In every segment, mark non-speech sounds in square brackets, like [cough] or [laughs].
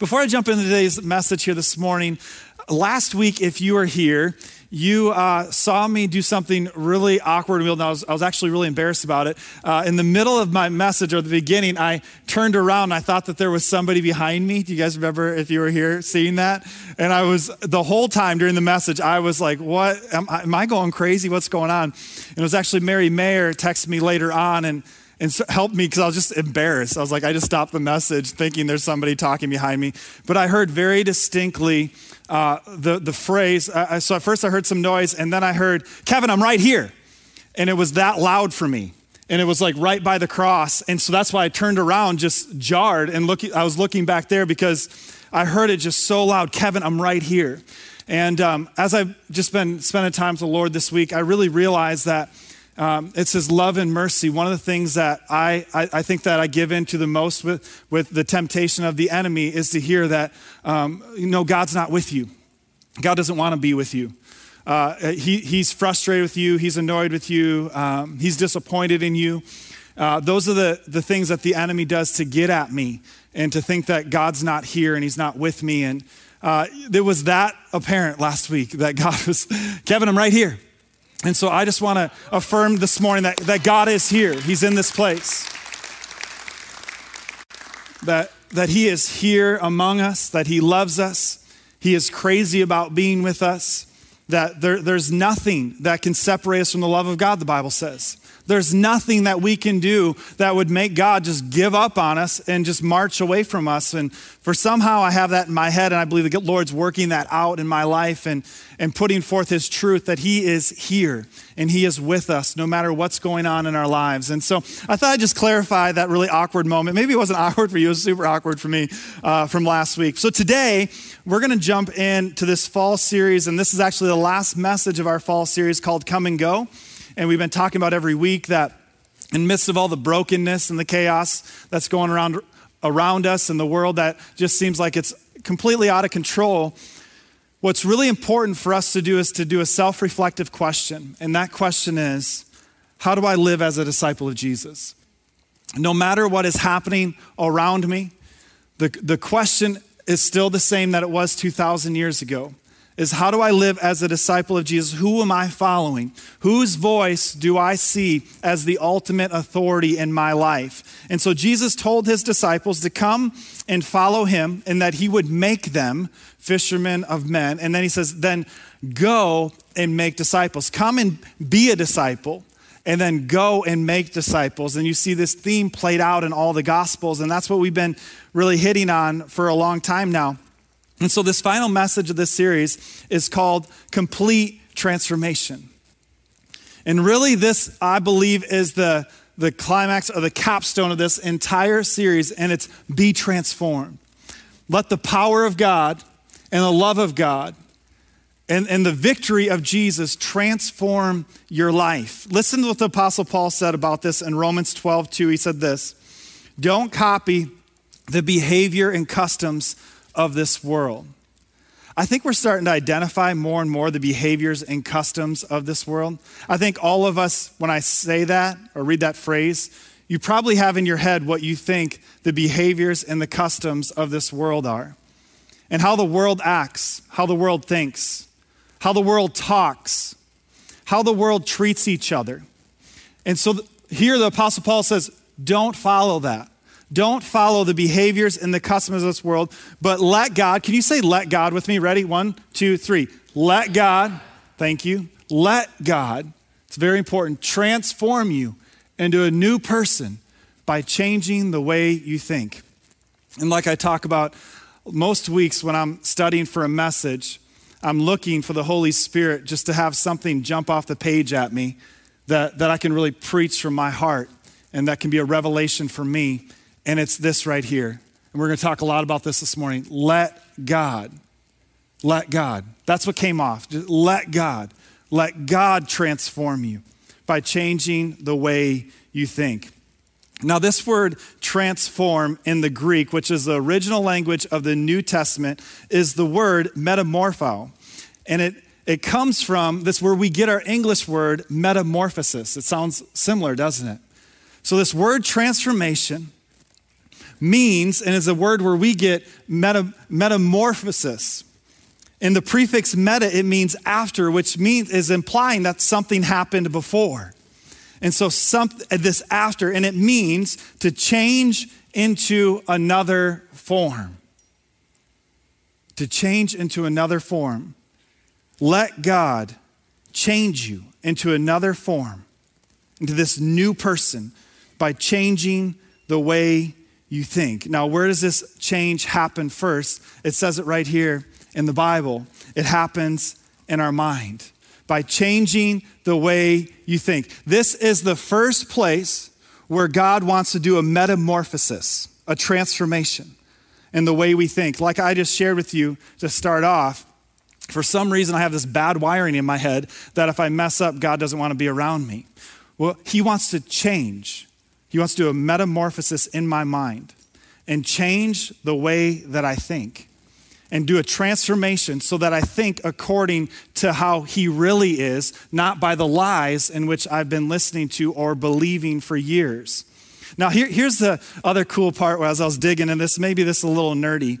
Before I jump into today's message here this morning, last week, if you were here, you uh, saw me do something really awkward and I was, I was actually really embarrassed about it. Uh, in the middle of my message or the beginning, I turned around and I thought that there was somebody behind me. Do you guys remember if you were here seeing that? And I was, the whole time during the message, I was like, what? Am, am I going crazy? What's going on? And it was actually Mary Mayer texted me later on and and so helped me because I was just embarrassed. I was like, I just stopped the message thinking there's somebody talking behind me. But I heard very distinctly uh, the, the phrase. So at first I heard some noise, and then I heard, Kevin, I'm right here. And it was that loud for me. And it was like right by the cross. And so that's why I turned around, just jarred, and look, I was looking back there because I heard it just so loud Kevin, I'm right here. And um, as I've just been spending time with the Lord this week, I really realized that um, it's his love and mercy. One of the things that I, I, I, think that I give into the most with, with the temptation of the enemy is to hear that, um, you know, God's not with you. God doesn't want to be with you. Uh, he, he's frustrated with you. He's annoyed with you. Um, he's disappointed in you. Uh, those are the, the things that the enemy does to get at me and to think that God's not here and he's not with me. And uh, it was that apparent last week that [laughs] God was, Kevin, I'm right here. And so I just want to affirm this morning that, that God is here. He's in this place. That, that He is here among us, that He loves us. He is crazy about being with us. That there, there's nothing that can separate us from the love of God, the Bible says. There's nothing that we can do that would make God just give up on us and just march away from us. And for somehow I have that in my head, and I believe the Lord's working that out in my life and, and putting forth His truth that He is here and He is with us no matter what's going on in our lives. And so I thought I'd just clarify that really awkward moment. Maybe it wasn't [laughs] awkward for you, it was super awkward for me uh, from last week. So today, we're going to jump into this fall series, and this is actually the last message of our fall series called Come and Go. And we've been talking about every week that in midst of all the brokenness and the chaos that's going around around us in the world that just seems like it's completely out of control, what's really important for us to do is to do a self reflective question. And that question is how do I live as a disciple of Jesus? No matter what is happening around me, the, the question is still the same that it was 2,000 years ago is how do I live as a disciple of Jesus? Who am I following? Whose voice do I see as the ultimate authority in my life? And so Jesus told his disciples to come and follow him and that he would make them fishermen of men. And then he says, then go and make disciples. Come and be a disciple and then go and make disciples. And you see this theme played out in all the gospels. And that's what we've been really hitting on for a long time now. And so, this final message of this series is called Complete Transformation. And really, this, I believe, is the, the climax or the capstone of this entire series, and it's be transformed. Let the power of God and the love of God and, and the victory of Jesus transform your life. Listen to what the Apostle Paul said about this in Romans 12, 2. He said this Don't copy the behavior and customs of this world. I think we're starting to identify more and more the behaviors and customs of this world. I think all of us, when I say that or read that phrase, you probably have in your head what you think the behaviors and the customs of this world are, and how the world acts, how the world thinks, how the world talks, how the world treats each other. And so here the Apostle Paul says, don't follow that. Don't follow the behaviors and the customs of this world, but let God, can you say let God with me? Ready? One, two, three. Let God, thank you. Let God, it's very important, transform you into a new person by changing the way you think. And like I talk about most weeks when I'm studying for a message, I'm looking for the Holy Spirit just to have something jump off the page at me that, that I can really preach from my heart and that can be a revelation for me and it's this right here. And we're going to talk a lot about this this morning. Let God, let God. That's what came off. Just let God, let God transform you by changing the way you think. Now, this word transform in the Greek, which is the original language of the New Testament, is the word metamorpho. And it, it comes from this where we get our English word metamorphosis. It sounds similar, doesn't it? So, this word transformation means, and is a word where we get meta, metamorphosis. In the prefix meta, it means after, which means is implying that something happened before. And so some, uh, this after, and it means to change into another form. To change into another form. Let God change you into another form, into this new person by changing the way you think. Now, where does this change happen first? It says it right here in the Bible. It happens in our mind by changing the way you think. This is the first place where God wants to do a metamorphosis, a transformation in the way we think. Like I just shared with you to start off, for some reason I have this bad wiring in my head that if I mess up, God doesn't want to be around me. Well, He wants to change. He wants to do a metamorphosis in my mind and change the way that I think and do a transformation so that I think according to how he really is, not by the lies in which I've been listening to or believing for years. Now, here, here's the other cool part as I was digging in this. Maybe this is a little nerdy.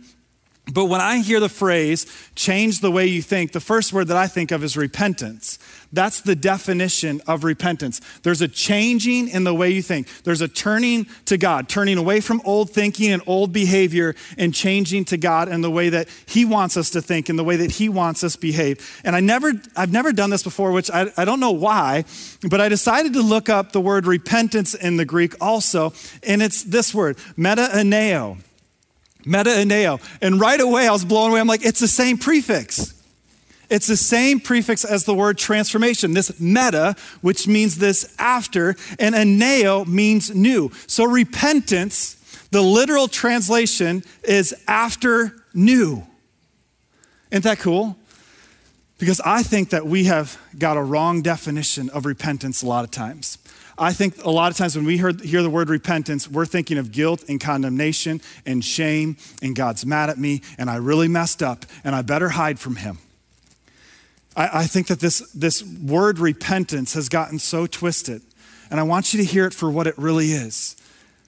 But when I hear the phrase, change the way you think, the first word that I think of is repentance. That's the definition of repentance. There's a changing in the way you think. There's a turning to God, turning away from old thinking and old behavior and changing to God in the way that He wants us to think, and the way that He wants us behave. And I never, I've never done this before, which I, I don't know why, but I decided to look up the word repentance in the Greek also, and it's this word, metaaneo. Meta And right away, I was blown away. I'm like, it's the same prefix. It's the same prefix as the word transformation. This meta, which means this after, and aneo means new. So repentance, the literal translation is after new. Isn't that cool? Because I think that we have got a wrong definition of repentance a lot of times. I think a lot of times when we hear, hear the word repentance, we're thinking of guilt and condemnation and shame, and God's mad at me, and I really messed up, and I better hide from Him. I, I think that this, this word repentance has gotten so twisted, and I want you to hear it for what it really is.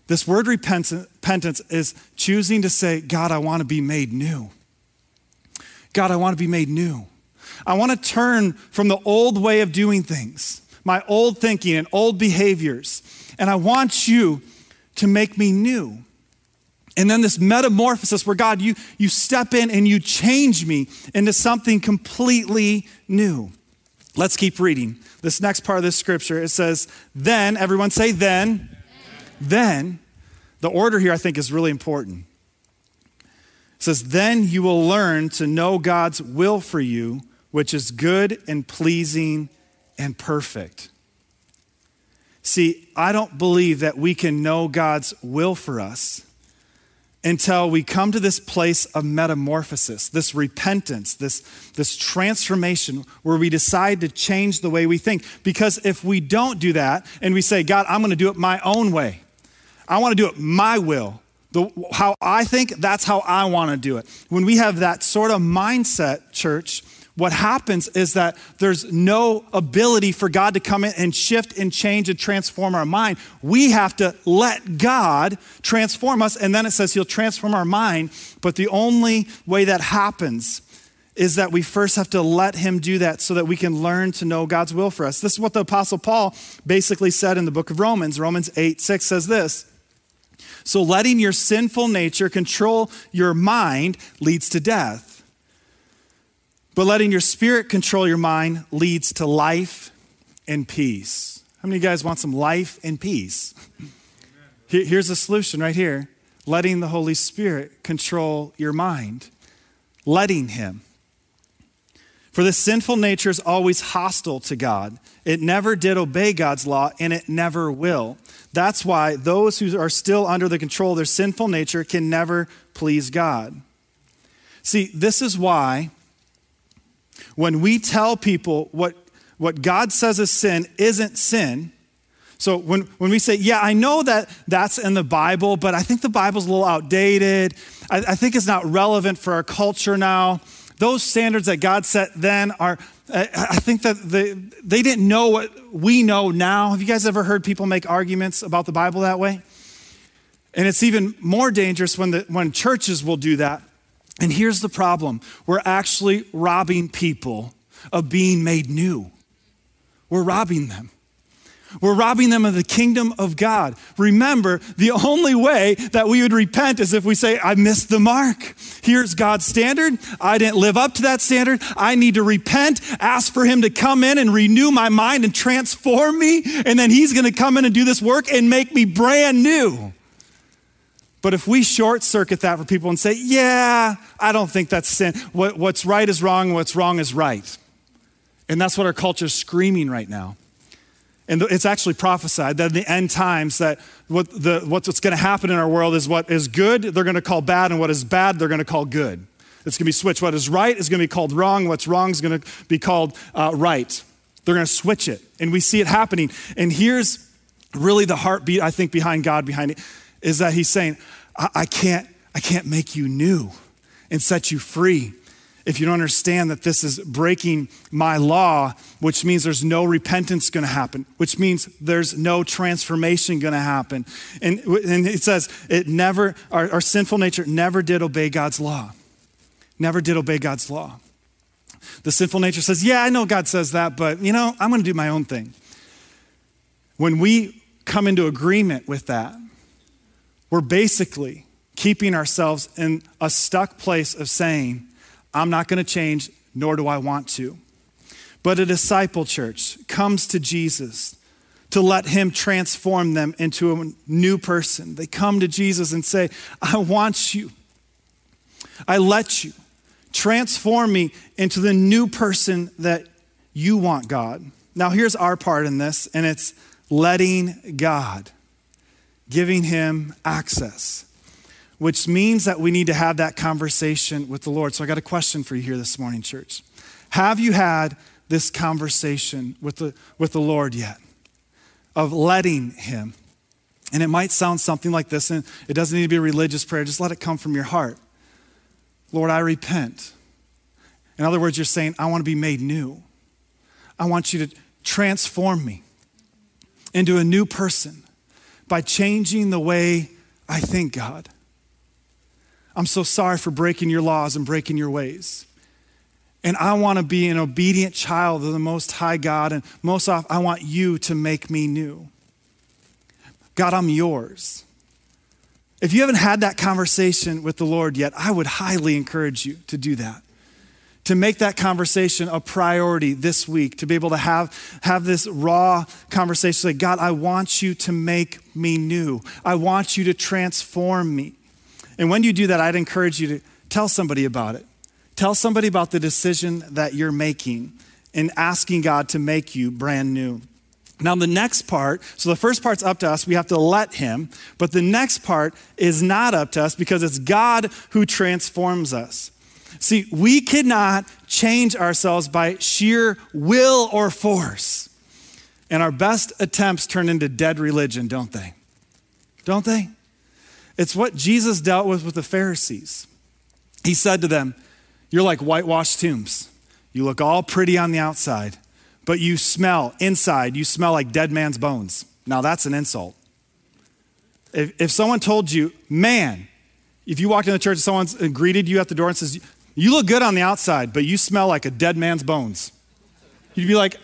This word repentance is choosing to say, God, I want to be made new. God, I want to be made new. I want to turn from the old way of doing things my old thinking and old behaviors, and I want you to make me new. And then this metamorphosis where God, you, you step in and you change me into something completely new. Let's keep reading. This next part of this scripture, it says, Then, everyone say, Then. Then, the order here I think is really important. It says, Then you will learn to know God's will for you, which is good and pleasing and perfect. See, I don't believe that we can know God's will for us until we come to this place of metamorphosis, this repentance, this, this transformation where we decide to change the way we think. Because if we don't do that and we say, God, I'm going to do it my own way, I want to do it my will, the, how I think, that's how I want to do it. When we have that sort of mindset, church, what happens is that there's no ability for God to come in and shift and change and transform our mind. We have to let God transform us, and then it says He'll transform our mind. But the only way that happens is that we first have to let Him do that so that we can learn to know God's will for us. This is what the Apostle Paul basically said in the book of Romans. Romans 8 6 says this. So letting your sinful nature control your mind leads to death but letting your spirit control your mind leads to life and peace. How many of you guys want some life and peace? Here's the solution right here letting the Holy Spirit control your mind, letting Him. For the sinful nature is always hostile to God. It never did obey God's law, and it never will. That's why those who are still under the control of their sinful nature can never please God. See, this is why when we tell people what, what God says is sin isn't sin, so when, when we say, yeah, I know that that's in the Bible, but I think the Bible's a little outdated. I, I think it's not relevant for our culture now. Those standards that God set then are, I, I think that they, they didn't know what we know now. Have you guys ever heard people make arguments about the Bible that way? And it's even more dangerous when, the, when churches will do that. And here's the problem we're actually robbing people of being made new. We're robbing them. We're robbing them of the kingdom of God. Remember, the only way that we would repent is if we say, I missed the mark. Here's God's standard. I didn't live up to that standard. I need to repent, ask for Him to come in and renew my mind and transform me. And then He's going to come in and do this work and make me brand new. But if we short circuit that for people and say, yeah, I don't think that's sin. What, what's right is wrong, what's wrong is right. And that's what our culture is screaming right now. And it's actually prophesied that in the end times that what the, what's going to happen in our world is what is good, they're going to call bad, and what is bad, they're going to call good. It's going to be switched. What is right is going to be called wrong. What's wrong is going to be called uh, right. They're going to switch it. And we see it happening. And here's really the heartbeat, I think, behind God, behind it, is that He's saying, I, I can't, I can't make you new and set you free if you don't understand that this is breaking my law, which means there's no repentance going to happen, which means there's no transformation going to happen. And, and it says it never, our, our sinful nature never did obey God's law. Never did obey God's law. The sinful nature says, Yeah, I know God says that, but you know, I'm going to do my own thing. When we come into agreement with that, we're basically keeping ourselves in a stuck place of saying, I'm not going to change, nor do I want to. But a disciple church comes to Jesus to let him transform them into a new person. They come to Jesus and say, I want you. I let you transform me into the new person that you want, God. Now, here's our part in this, and it's letting God, giving him access which means that we need to have that conversation with the Lord. So I got a question for you here this morning, church. Have you had this conversation with the, with the Lord yet? Of letting Him. And it might sound something like this, and it doesn't need to be a religious prayer, just let it come from your heart. Lord, I repent. In other words, you're saying, I want to be made new. I want you to transform me into a new person by changing the way I think, God. I'm so sorry for breaking your laws and breaking your ways. And I want to be an obedient child of the Most High God. And most often, I want you to make me new. God, I'm yours. If you haven't had that conversation with the Lord yet, I would highly encourage you to do that. To make that conversation a priority this week, to be able to have, have this raw conversation like, God, I want you to make me new. I want you to transform me. And when you do that, I'd encourage you to tell somebody about it. Tell somebody about the decision that you're making and asking God to make you brand new. Now, the next part, so the first part's up to us. We have to let Him. But the next part is not up to us because it's God who transforms us. See, we cannot change ourselves by sheer will or force. And our best attempts turn into dead religion, don't they? Don't they? It's what Jesus dealt with with the Pharisees. He said to them, You're like whitewashed tombs. You look all pretty on the outside, but you smell inside, you smell like dead man's bones. Now that's an insult. If, if someone told you, man, if you walked in the church and someone greeted you at the door and says, You look good on the outside, but you smell like a dead man's bones, you'd be like,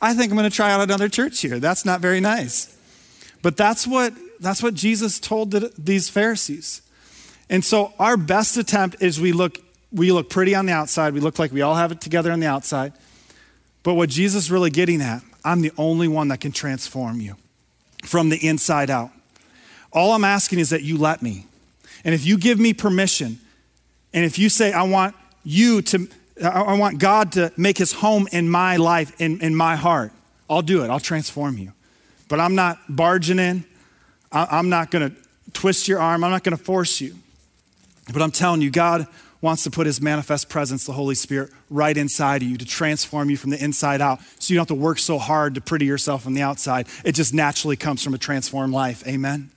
I think I'm going to try out another church here. That's not very nice. But that's what that's what Jesus told the, these Pharisees. And so our best attempt is we look, we look pretty on the outside. We look like we all have it together on the outside. But what Jesus is really getting at, I'm the only one that can transform you from the inside out. All I'm asking is that you let me. And if you give me permission, and if you say, I want you to, I want God to make his home in my life, in, in my heart, I'll do it. I'll transform you. But I'm not barging in. I'm not going to twist your arm, I'm not going to force you. But I'm telling you, God wants to put his manifest presence, the Holy Spirit, right inside of you to transform you from the inside out so you don't have to work so hard to pretty yourself on the outside. It just naturally comes from a transformed life. Amen?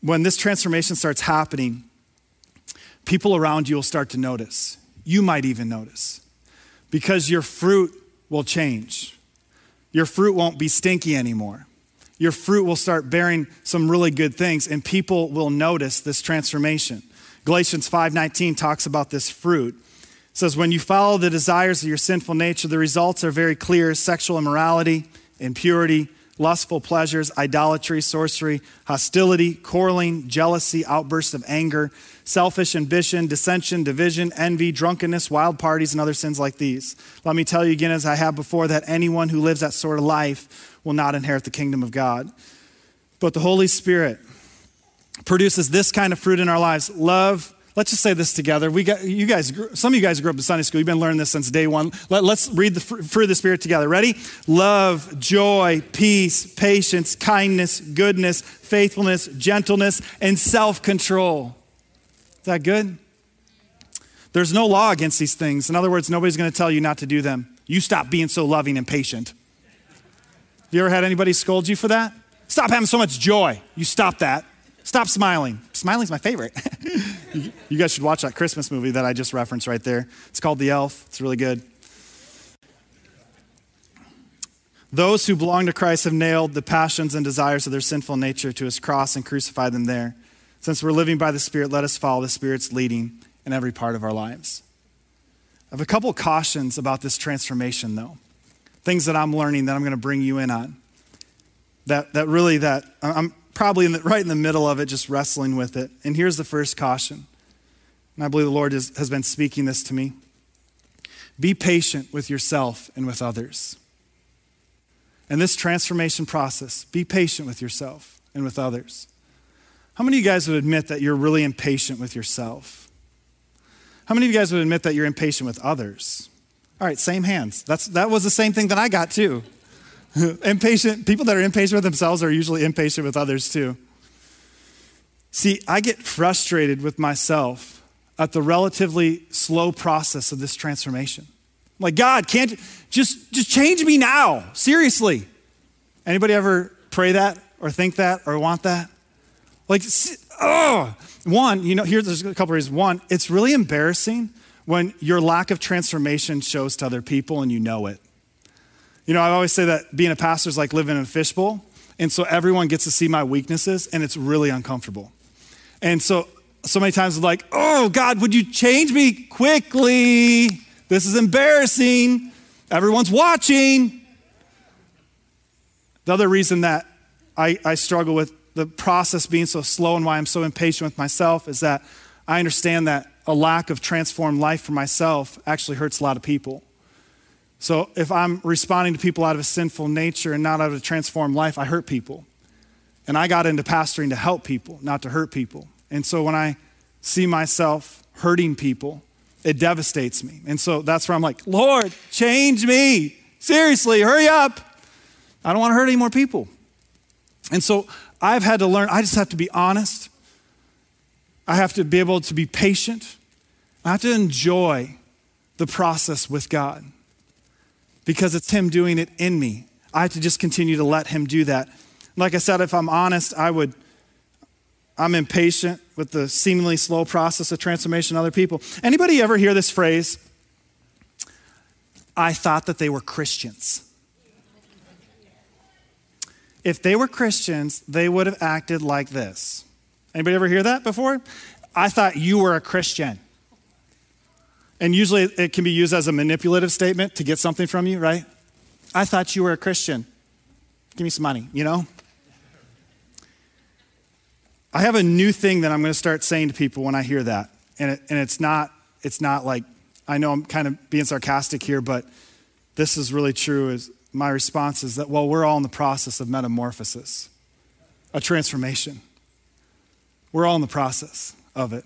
When this transformation starts happening, people around you will start to notice. You might even notice because your fruit will change. Your fruit won't be stinky anymore. your fruit will start bearing some really good things and people will notice this transformation. Galatians 5:19 talks about this fruit. It says when you follow the desires of your sinful nature, the results are very clear: sexual immorality, impurity, lustful pleasures, idolatry, sorcery, hostility, quarreling, jealousy, outbursts of anger, selfish ambition, dissension, division, envy, drunkenness, wild parties, and other sins like these. Let me tell you again, as I have before, that anyone who lives that sort of life will not inherit the kingdom of God. But the Holy Spirit produces this kind of fruit in our lives love, Let's just say this together. We got you guys. Some of you guys grew up in Sunday school. You've been learning this since day one. Let, us read the fruit of the Spirit together. Ready? Love, joy, peace, patience, kindness, goodness, faithfulness, gentleness, and self-control. Is that good? There's no law against these things. In other words, nobody's going to tell you not to do them. You stop being so loving and patient. Have you ever had anybody scold you for that? Stop having so much joy. You stop that. Stop smiling. Smiling's my favorite. [laughs] you guys should watch that Christmas movie that I just referenced right there. It's called The Elf. It's really good. Those who belong to Christ have nailed the passions and desires of their sinful nature to his cross and crucified them there. Since we're living by the Spirit, let us follow the Spirit's leading in every part of our lives. I have a couple cautions about this transformation, though. Things that I'm learning that I'm going to bring you in on. That, that really, that I'm, probably in the, right in the middle of it, just wrestling with it. And here's the first caution. And I believe the Lord is, has been speaking this to me. Be patient with yourself and with others. And this transformation process, be patient with yourself and with others. How many of you guys would admit that you're really impatient with yourself? How many of you guys would admit that you're impatient with others? All right, same hands. That's, that was the same thing that I got too. [laughs] impatient, people that are impatient with themselves are usually impatient with others too. See, I get frustrated with myself at the relatively slow process of this transformation. like, God, can't just just change me now. Seriously. Anybody ever pray that or think that or want that? Like, oh, one, you know, here's a couple reasons. One, it's really embarrassing when your lack of transformation shows to other people and you know it. You know, I always say that being a pastor is like living in a fishbowl. And so everyone gets to see my weaknesses, and it's really uncomfortable. And so, so many times, it's like, oh, God, would you change me quickly? This is embarrassing. Everyone's watching. The other reason that I, I struggle with the process being so slow and why I'm so impatient with myself is that I understand that a lack of transformed life for myself actually hurts a lot of people. So if I'm responding to people out of a sinful nature and not out of a transformed life, I hurt people. And I got into pastoring to help people, not to hurt people. And so when I see myself hurting people, it devastates me. And so that's where I'm like, Lord, change me. Seriously, hurry up. I don't want to hurt any more people. And so I've had to learn, I just have to be honest. I have to be able to be patient. I have to enjoy the process with God because it's Him doing it in me. I have to just continue to let Him do that. Like I said, if I'm honest, I would, I'm impatient with the seemingly slow process of transformation in other people. Anybody ever hear this phrase? I thought that they were Christians. If they were Christians, they would have acted like this. Anybody ever hear that before? I thought you were a Christian. And usually it can be used as a manipulative statement to get something from you, right? I thought you were a Christian. Give me some money, you know? I have a new thing that I'm going to start saying to people when I hear that. And, it, and it's, not, it's not like, I know I'm kind of being sarcastic here, but this is really true. Is my response is that, well, we're all in the process of metamorphosis, a transformation. We're all in the process of it.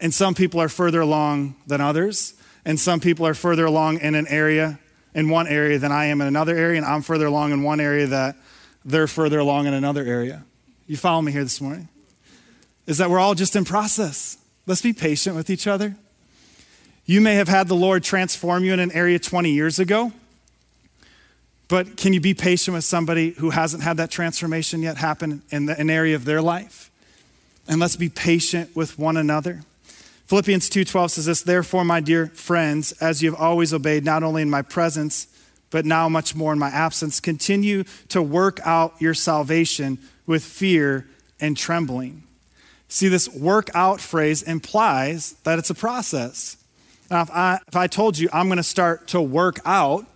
And some people are further along than others. And some people are further along in an area, in one area than I am in another area. And I'm further along in one area that they're further along in another area. You follow me here this morning? Is that we're all just in process. Let's be patient with each other. You may have had the Lord transform you in an area 20 years ago, but can you be patient with somebody who hasn't had that transformation yet happen in the, an area of their life? And let's be patient with one another. Philippians 2:12 says this, "Therefore, my dear friends, as you have always obeyed, not only in my presence, but now much more in my absence. Continue to work out your salvation with fear and trembling. See, this work out phrase implies that it's a process. Now, if I, if I told you I'm going to start to work out,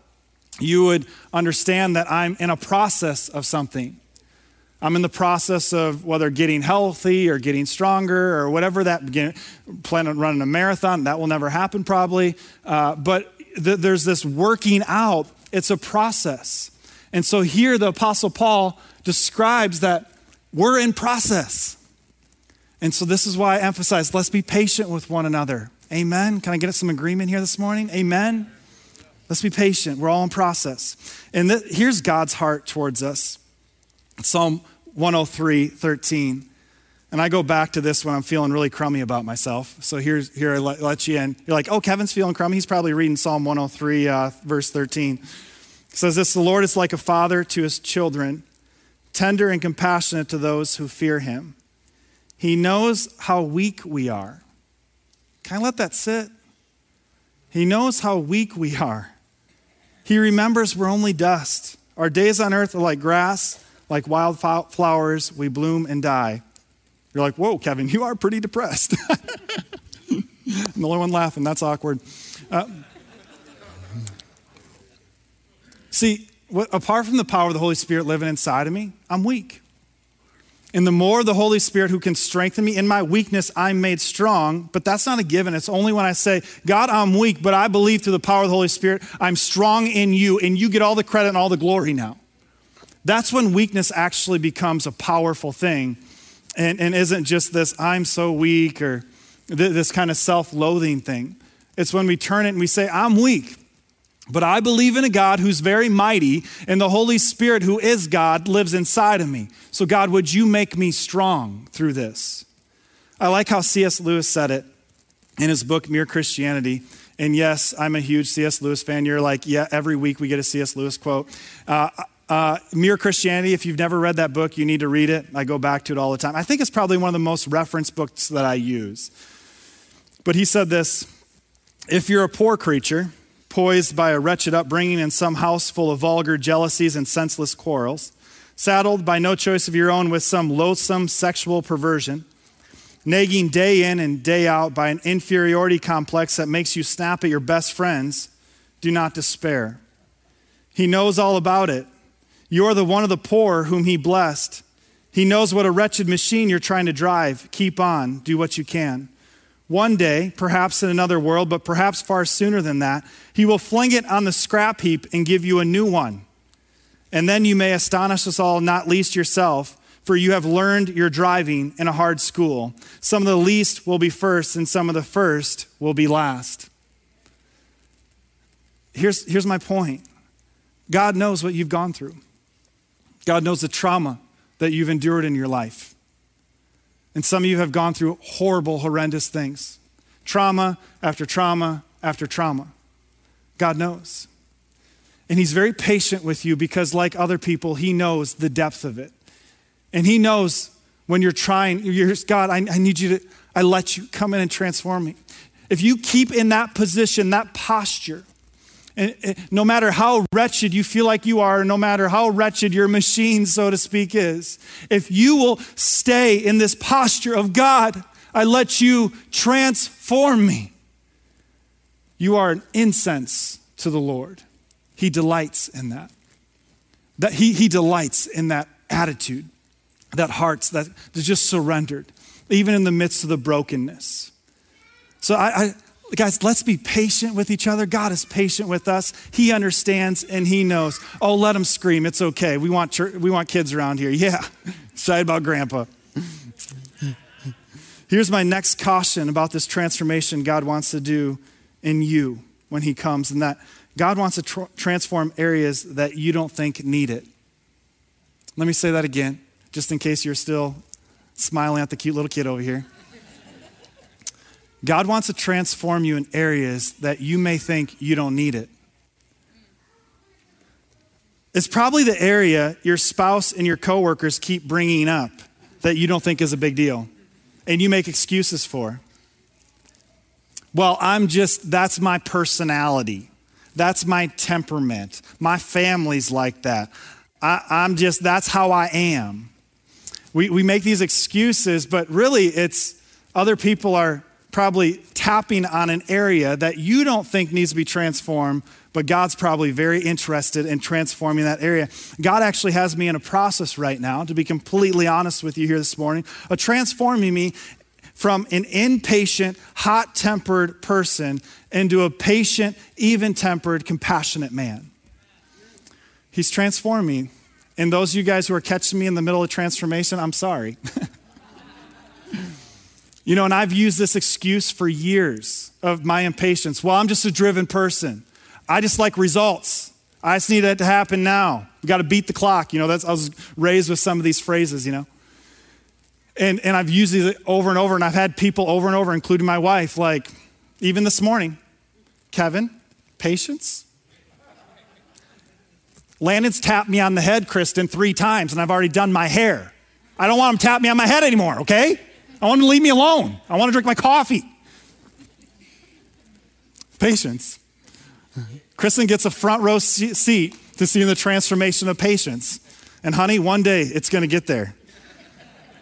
you would understand that I'm in a process of something. I'm in the process of whether getting healthy or getting stronger or whatever that, plan on running a marathon. That will never happen probably. Uh, but th- there's this working out, it's a process. And so here the Apostle Paul describes that we're in process. And so this is why I emphasize let's be patient with one another. Amen. Can I get some agreement here this morning? Amen. Let's be patient. We're all in process. And th- here's God's heart towards us. Psalm 103, 13. And I go back to this when I'm feeling really crummy about myself. So here's, here I let, let you in. You're like, oh, Kevin's feeling crummy. He's probably reading Psalm 103, uh, verse 13. It says this The Lord is like a father to his children, tender and compassionate to those who fear him. He knows how weak we are. Can I let that sit? He knows how weak we are. He remembers we're only dust. Our days on earth are like grass like wildflowers, we bloom and die. You're like, whoa, Kevin, you are pretty depressed. I'm the only one laughing. That's awkward. Uh, see, what, apart from the power of the Holy Spirit living inside of me, I'm weak. And the more the Holy Spirit who can strengthen me in my weakness, I'm made strong. But that's not a given. It's only when I say, God, I'm weak, but I believe through the power of the Holy Spirit, I'm strong in you, and you get all the credit and all the glory now. That's when weakness actually becomes a powerful thing and, and isn't just this, I'm so weak, or th- this kind of self loathing thing. It's when we turn it and we say, I'm weak, but I believe in a God who's very mighty, and the Holy Spirit, who is God, lives inside of me. So, God, would you make me strong through this? I like how C.S. Lewis said it in his book, Mere Christianity. And yes, I'm a huge C.S. Lewis fan. You're like, yeah, every week we get a C.S. Lewis quote. Uh, uh, Mere Christianity, if you've never read that book, you need to read it. I go back to it all the time. I think it's probably one of the most referenced books that I use. But he said this If you're a poor creature, poised by a wretched upbringing in some house full of vulgar jealousies and senseless quarrels, saddled by no choice of your own with some loathsome sexual perversion, nagging day in and day out by an inferiority complex that makes you snap at your best friends, do not despair. He knows all about it you're the one of the poor whom he blessed. He knows what a wretched machine you're trying to drive. Keep on, do what you can. One day, perhaps in another world, but perhaps far sooner than that, he will fling it on the scrap heap and give you a new one. And then you may astonish us all, not least yourself, for you have learned your driving in a hard school. Some of the least will be first, and some of the first will be last. Here's, here's my point God knows what you've gone through. God knows the trauma that you've endured in your life. And some of you have gone through horrible, horrendous things trauma after trauma after trauma. God knows. And He's very patient with you because, like other people, He knows the depth of it. And He knows when you're trying, you're, God, I, I need you to, I let you come in and transform me. If you keep in that position, that posture, and eh, no matter how wretched you feel like you are, no matter how wretched your machine, so to speak, is, if you will stay in this posture of God, I let you transform me, you are an incense to the Lord. He delights in that. That he, he delights in that attitude, that hearts that is just surrendered, even in the midst of the brokenness. So I, I Guys, let's be patient with each other. God is patient with us. He understands and He knows. Oh, let them scream. It's okay. We want, church, we want kids around here. Yeah, [laughs] excited about grandpa. Here's my next caution about this transformation God wants to do in you when He comes, and that God wants to tr- transform areas that you don't think need it. Let me say that again, just in case you're still smiling at the cute little kid over here. God wants to transform you in areas that you may think you don't need it. It's probably the area your spouse and your coworkers keep bringing up that you don't think is a big deal and you make excuses for. Well, I'm just, that's my personality. That's my temperament. My family's like that. I, I'm just, that's how I am. We, we make these excuses, but really it's other people are probably tapping on an area that you don't think needs to be transformed, but God's probably very interested in transforming that area. God actually has me in a process right now, to be completely honest with you here this morning, of transforming me from an impatient, hot tempered person into a patient, even tempered, compassionate man. He's transformed me. And those of you guys who are catching me in the middle of transformation, I'm sorry. [laughs] you know, and I've used this excuse for years of my impatience. Well, I'm just a driven person. I just like results. I just need that to happen now. We got to beat the clock. You know, that's I was raised with some of these phrases, you know. And, and I've used these over and over, and I've had people over and over, including my wife, like, even this morning, Kevin, patience. Landon's tapped me on the head, Kristen, three times, and I've already done my hair. I don't want him to tap me on my head anymore, okay? I want him to leave me alone. I want to drink my coffee. Patience. Kristen gets a front row seat to see the transformation of patience. And honey, one day it's going to get there.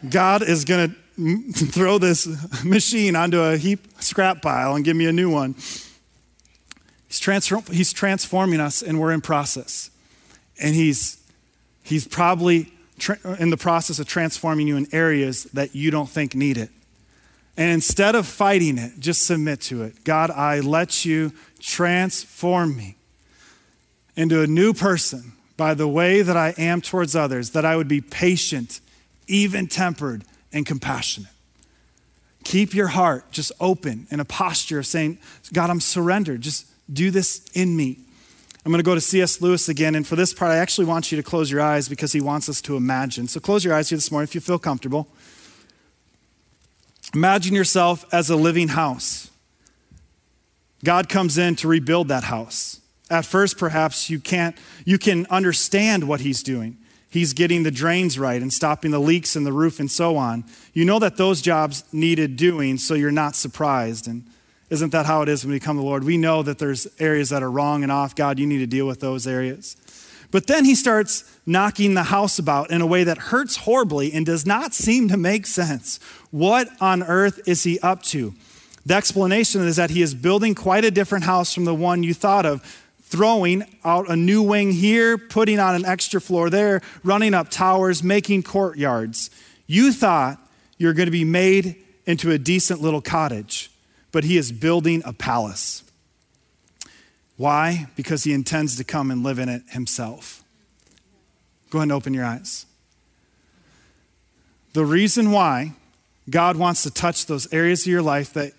God is going [laughs] to throw this machine onto a heap scrap pile and give me a new one. He's, transform, he's transforming us, and we're in process. And he's, he's probably in the process of transforming you in areas that you don't think need it. And instead of fighting it, just submit to it. God, I let you transform me into a new person by the way that I am towards others, that I would be patient even tempered and compassionate. Keep your heart just open in a posture of saying, God, I'm surrendered. Just do this in me. I'm going to go to C.S. Lewis again. And for this part, I actually want you to close your eyes because he wants us to imagine. So close your eyes here this morning if you feel comfortable. Imagine yourself as a living house. God comes in to rebuild that house. At first, perhaps you can't, you can understand what he's doing he's getting the drains right and stopping the leaks in the roof and so on. You know that those jobs needed doing, so you're not surprised. And isn't that how it is when we come to the Lord? We know that there's areas that are wrong and off. God, you need to deal with those areas. But then he starts knocking the house about in a way that hurts horribly and does not seem to make sense. What on earth is he up to? The explanation is that he is building quite a different house from the one you thought of throwing out a new wing here, putting on an extra floor there, running up towers, making courtyards. You thought you're going to be made into a decent little cottage, but he is building a palace. Why? Because he intends to come and live in it himself. Go ahead and open your eyes. The reason why God wants to touch those areas of your life that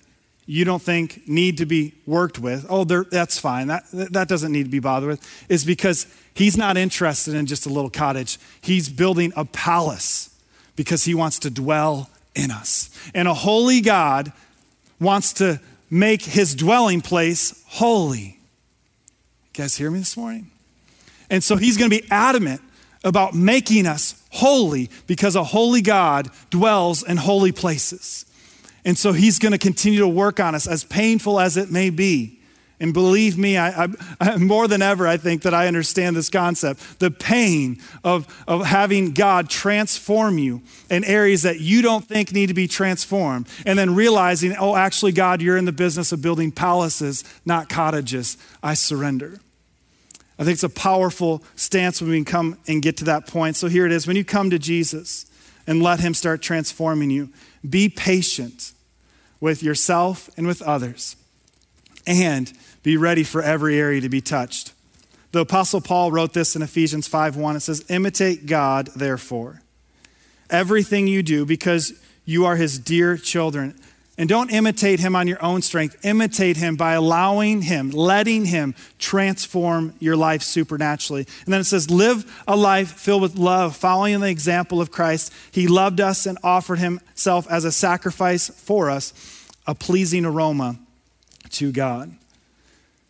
you don't think need to be worked with, oh, that's fine, that, that doesn't need to be bothered with, is because he's not interested in just a little cottage. He's building a palace because he wants to dwell in us. And a holy God wants to make his dwelling place holy. You guys hear me this morning? And so he's going to be adamant about making us holy because a holy God dwells in holy places. And so he's going to continue to work on us, as painful as it may be. And believe me, I, I, I, more than ever, I think that I understand this concept the pain of, of having God transform you in areas that you don't think need to be transformed, and then realizing, oh, actually, God, you're in the business of building palaces, not cottages. I surrender. I think it's a powerful stance when we can come and get to that point. So here it is when you come to Jesus and let Him start transforming you, be patient with yourself and with others, and be ready for every area to be touched. The Apostle Paul wrote this in Ephesians 5 1. It says, Imitate God, therefore, everything you do, because you are his dear children. And don't imitate him on your own strength. Imitate him by allowing him, letting him transform your life supernaturally. And then it says, live a life filled with love, following the example of Christ. He loved us and offered himself as a sacrifice for us, a pleasing aroma to God.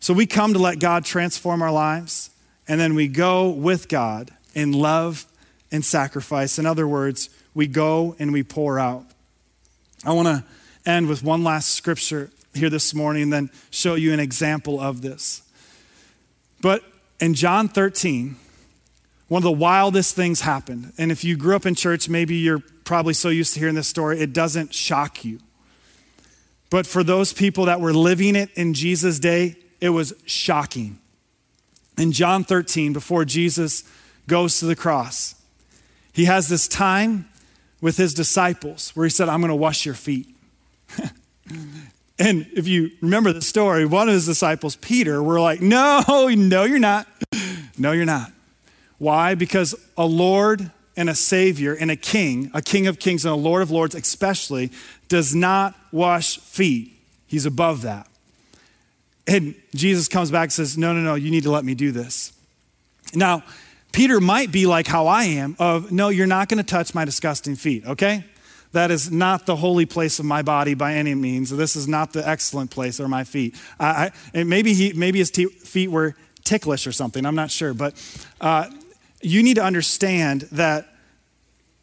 So we come to let God transform our lives, and then we go with God in love and sacrifice. In other words, we go and we pour out. I want to end with one last scripture here this morning and then show you an example of this. But in John 13, one of the wildest things happened. And if you grew up in church, maybe you're probably so used to hearing this story, it doesn't shock you. But for those people that were living it in Jesus' day, it was shocking. In John 13, before Jesus goes to the cross, he has this time with his disciples where he said, I'm going to wash your feet. [laughs] and if you remember the story, one of his disciples, Peter, were like, No, [laughs] no, you're not. No, you're not. Why? Because a Lord and a Savior and a King, a King of Kings and a Lord of Lords especially, does not wash feet. He's above that. And Jesus comes back and says, No, no, no, you need to let me do this. Now, Peter might be like how I am of, No, you're not going to touch my disgusting feet, okay? That is not the holy place of my body by any means. This is not the excellent place or my feet. I, I, maybe, he, maybe his t- feet were ticklish or something. I'm not sure. But uh, you need to understand that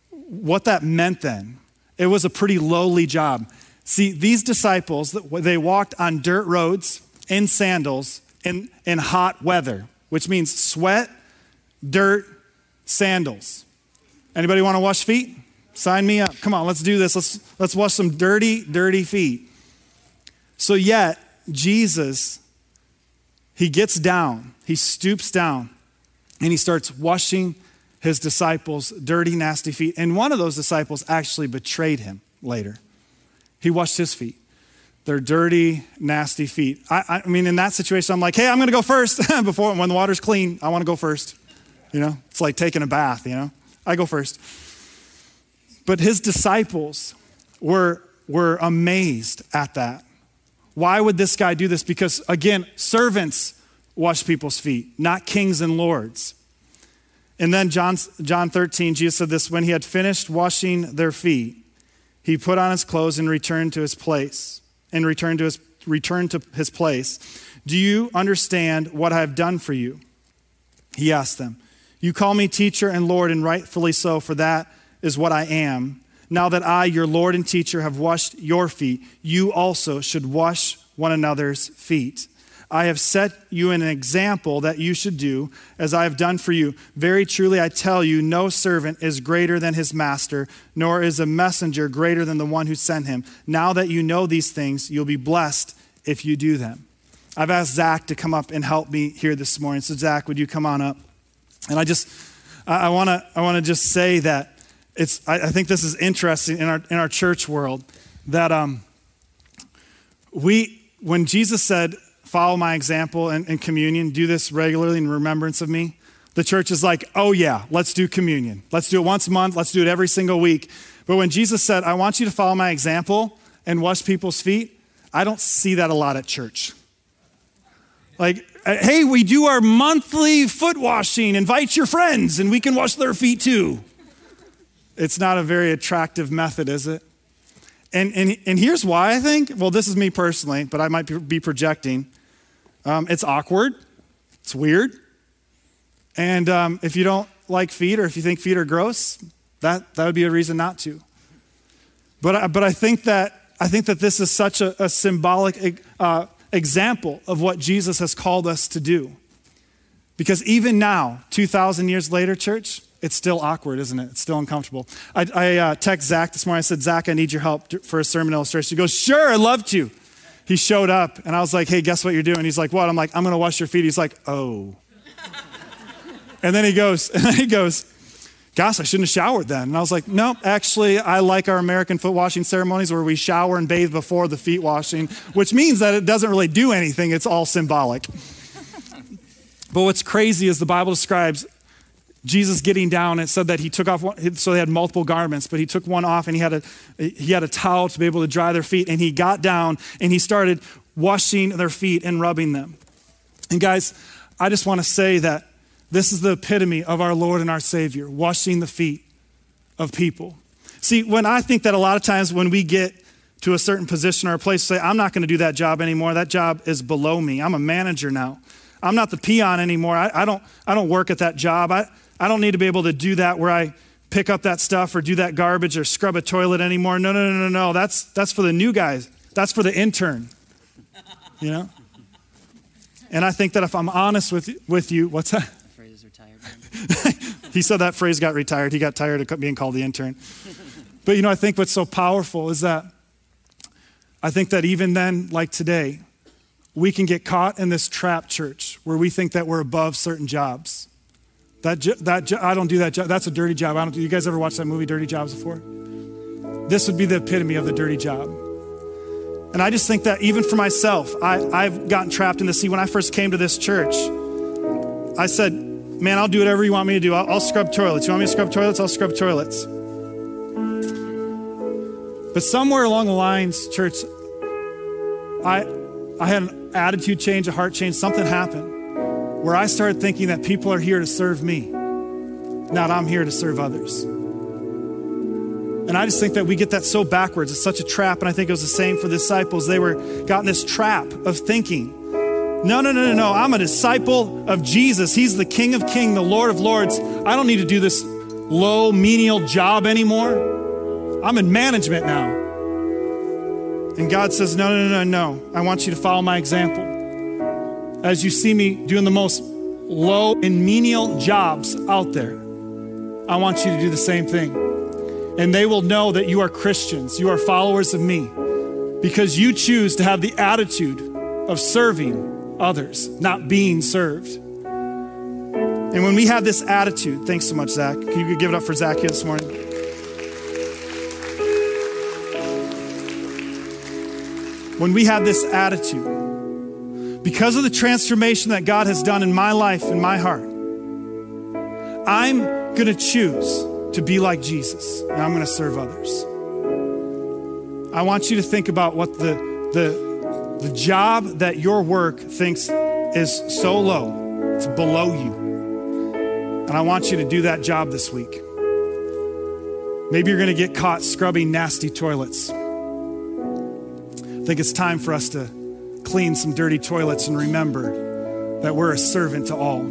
what that meant then, it was a pretty lowly job. See, these disciples, they walked on dirt roads in sandals in, in hot weather, which means sweat, dirt, sandals. Anybody want to wash feet? Sign me up. Come on, let's do this. Let's, let's wash some dirty, dirty feet. So, yet, Jesus, he gets down, he stoops down, and he starts washing his disciples' dirty, nasty feet. And one of those disciples actually betrayed him later. He washed his feet, their dirty, nasty feet. I, I mean, in that situation, I'm like, hey, I'm going to go first [laughs] before when the water's clean. I want to go first. You know, it's like taking a bath, you know, I go first. But his disciples were, were amazed at that. Why would this guy do this? Because, again, servants wash people's feet, not kings and lords. And then John, John 13, Jesus said this when he had finished washing their feet, he put on his clothes and returned to his place, and returned to his, returned to his place. Do you understand what I have done for you? He asked them. You call me teacher and Lord, and rightfully so, for that is what I am. Now that I, your Lord and teacher, have washed your feet, you also should wash one another's feet. I have set you an example that you should do as I have done for you. Very truly, I tell you, no servant is greater than his master, nor is a messenger greater than the one who sent him. Now that you know these things, you'll be blessed if you do them. I've asked Zach to come up and help me here this morning. So, Zach, would you come on up? And I just, I want to, I want to just say that it's, I, I, think this is interesting in our, in our church world that um, we, when Jesus said, follow my example in, in communion, do this regularly in remembrance of me, the church is like, oh yeah, let's do communion. Let's do it once a month. Let's do it every single week. But when Jesus said, I want you to follow my example and wash people's feet, I don't see that a lot at church. Like, uh, hey, we do our monthly foot washing. Invite your friends and we can wash their feet too. It's not a very attractive method, is it? And, and, and here's why I think. Well, this is me personally, but I might be projecting. Um, it's awkward, it's weird. And um, if you don't like feet or if you think feet are gross, that, that would be a reason not to. But, but I, think that, I think that this is such a, a symbolic uh, example of what Jesus has called us to do. Because even now, 2,000 years later, church, it's still awkward, isn't it? It's still uncomfortable. I, I uh, text Zach this morning. I said, Zach, I need your help for a sermon illustration. He goes, Sure, I'd love to. He showed up, and I was like, Hey, guess what you're doing? He's like, What? I'm like, I'm going to wash your feet. He's like, Oh. [laughs] and then he goes, [laughs] and then he goes, Gosh, I shouldn't have showered then. And I was like, Nope, actually, I like our American foot washing ceremonies where we shower and bathe before the feet washing, which means that it doesn't really do anything, it's all symbolic. [laughs] But what's crazy is the Bible describes Jesus getting down, it said that he took off one, so they had multiple garments, but he took one off and he had, a, he had a towel to be able to dry their feet. And he got down and he started washing their feet and rubbing them. And guys, I just want to say that this is the epitome of our Lord and our Savior, washing the feet of people. See, when I think that a lot of times when we get to a certain position or a place, say, I'm not going to do that job anymore, that job is below me. I'm a manager now. I'm not the peon anymore. I, I, don't, I don't work at that job. I, I don't need to be able to do that where I pick up that stuff or do that garbage or scrub a toilet anymore. No, no, no, no, no. That's, that's for the new guys. That's for the intern. You know? And I think that if I'm honest with, with you, what's that? The phrase is retired. [laughs] he said that phrase got retired. He got tired of being called the intern. But you know, I think what's so powerful is that I think that even then, like today, we can get caught in this trap, church, where we think that we're above certain jobs. That, that I don't do that job. That's a dirty job. I don't. Do you guys ever watch that movie, Dirty Jobs, before? This would be the epitome of the dirty job. And I just think that even for myself, I, I've gotten trapped in this. See, when I first came to this church, I said, man, I'll do whatever you want me to do. I'll, I'll scrub toilets. You want me to scrub toilets? I'll scrub toilets. But somewhere along the lines, church, I, I had an attitude change, a heart change. Something happened where I started thinking that people are here to serve me, not I'm here to serve others. And I just think that we get that so backwards. It's such a trap. And I think it was the same for the disciples. They were got in this trap of thinking, no, no, no, no, no. I'm a disciple of Jesus. He's the King of Kings, the Lord of Lords. I don't need to do this low, menial job anymore. I'm in management now. And God says, no, no, no, no, no. I want you to follow my example. As you see me doing the most low and menial jobs out there, I want you to do the same thing and they will know that you are Christians, you are followers of me, because you choose to have the attitude of serving others, not being served. And when we have this attitude, thanks so much, Zach. Can you give it up for Zach here this morning? When we have this attitude, because of the transformation that God has done in my life in my heart, I'm going to choose to be like Jesus, and I'm going to serve others. I want you to think about what the, the, the job that your work thinks is so low, it's below you. And I want you to do that job this week. Maybe you're going to get caught scrubbing nasty toilets. I think it's time for us to clean some dirty toilets and remember that we're a servant to all.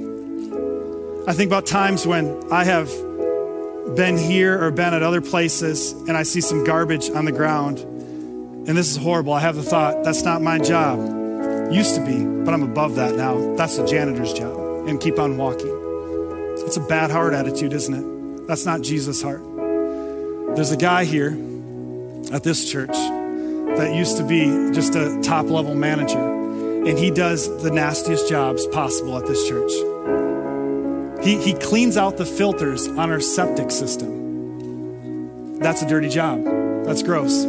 I think about times when I have been here or been at other places and I see some garbage on the ground, and this is horrible. I have the thought, that's not my job. Used to be, but I'm above that now. That's the janitor's job, and keep on walking. It's a bad heart attitude, isn't it? That's not Jesus' heart. There's a guy here at this church that used to be just a top level manager, and he does the nastiest jobs possible at this church. He, he cleans out the filters on our septic system. That's a dirty job. That's gross.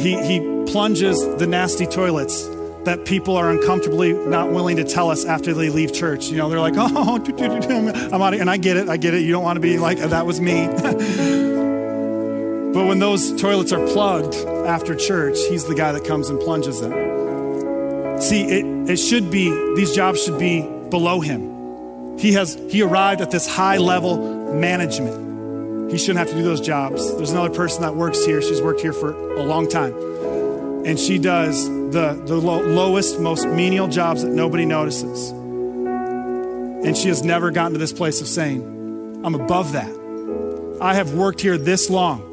He, he plunges the nasty toilets that people are uncomfortably not willing to tell us after they leave church. You know, they're like, [laughs] oh, I'm out. Of, and I get it. I get it. You don't want to be like, that was me. [laughs] but when those toilets are plugged after church, he's the guy that comes and plunges them. See, it, it should be, these jobs should be below him. He has he arrived at this high level management. He shouldn't have to do those jobs. There's another person that works here. She's worked here for a long time. And she does the, the low, lowest, most menial jobs that nobody notices. And she has never gotten to this place of saying, I'm above that. I have worked here this long.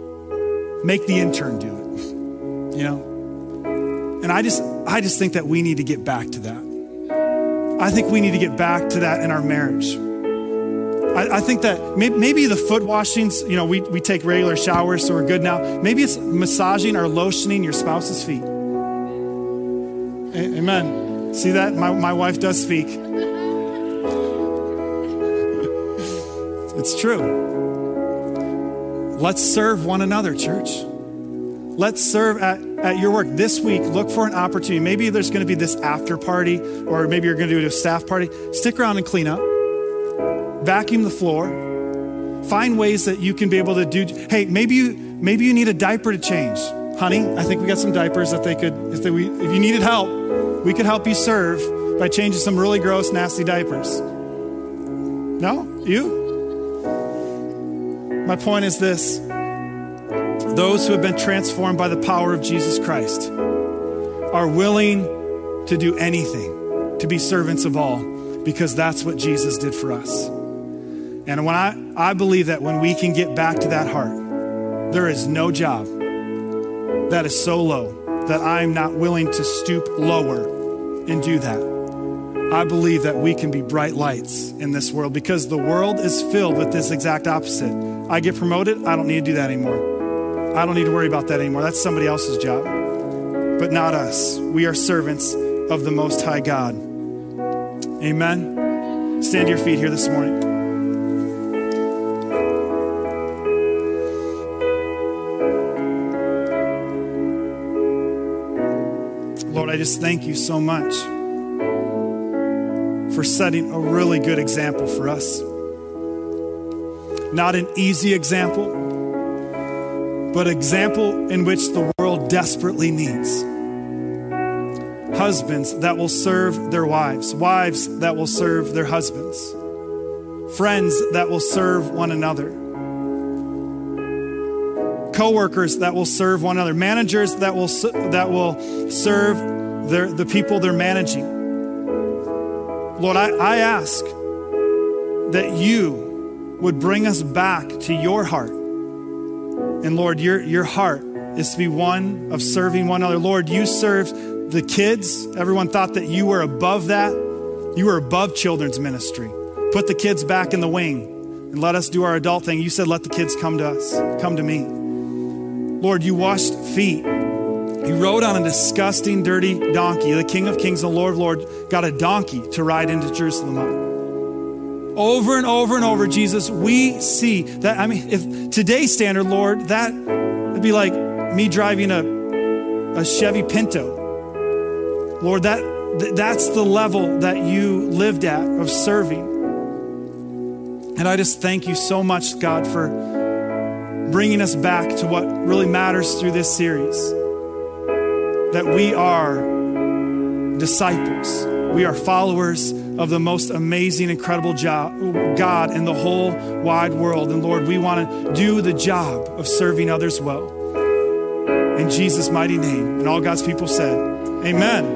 Make the intern do it. You know? And I just I just think that we need to get back to that. I think we need to get back to that in our marriage. I, I think that maybe, maybe, the foot washings, you know, we, we take regular showers, so we're good now. Maybe it's massaging or lotioning your spouse's feet. A- amen. See that? My, my wife does speak. [laughs] it's true. Let's serve one another, church. Let's serve at, at your work this week. Look for an opportunity. Maybe there's going to be this after party, or maybe you're going to do a staff party. Stick around and clean up, vacuum the floor, find ways that you can be able to do. Hey, maybe you maybe you need a diaper to change, honey. I think we got some diapers that they could. If, they, we, if you needed help, we could help you serve by changing some really gross, nasty diapers. No, you. My point is this those who have been transformed by the power of Jesus Christ are willing to do anything to be servants of all because that's what Jesus did for us. And when I, I believe that when we can get back to that heart, there is no job that is so low that I'm not willing to stoop lower and do that. I believe that we can be bright lights in this world because the world is filled with this exact opposite. I get promoted, I don't need to do that anymore. I don't need to worry about that anymore. That's somebody else's job, but not us. We are servants of the Most High God. Amen. Stand to your feet here this morning. Lord, I just thank you so much for setting a really good example for us. Not an easy example, but example in which the world desperately needs. Husbands that will serve their wives, wives that will serve their husbands, friends that will serve one another, coworkers that will serve one another, managers that will that will serve their, the people they're managing Lord, I, I ask that you would bring us back to your heart. And Lord, your, your heart is to be one of serving one another. Lord, you served the kids. Everyone thought that you were above that. You were above children's ministry. Put the kids back in the wing and let us do our adult thing. You said, let the kids come to us, come to me. Lord, you washed feet. He rode on a disgusting, dirty donkey. The King of Kings and Lord of Lords got a donkey to ride into Jerusalem on. Over and over and over, Jesus, we see that. I mean, if today's standard, Lord, that would be like me driving a, a Chevy Pinto. Lord, that, that's the level that you lived at of serving. And I just thank you so much, God, for bringing us back to what really matters through this series that we are disciples. We are followers of the most amazing, incredible job, God in the whole wide world. And Lord, we want to do the job of serving others well. In Jesus' mighty name. And all God's people said, Amen.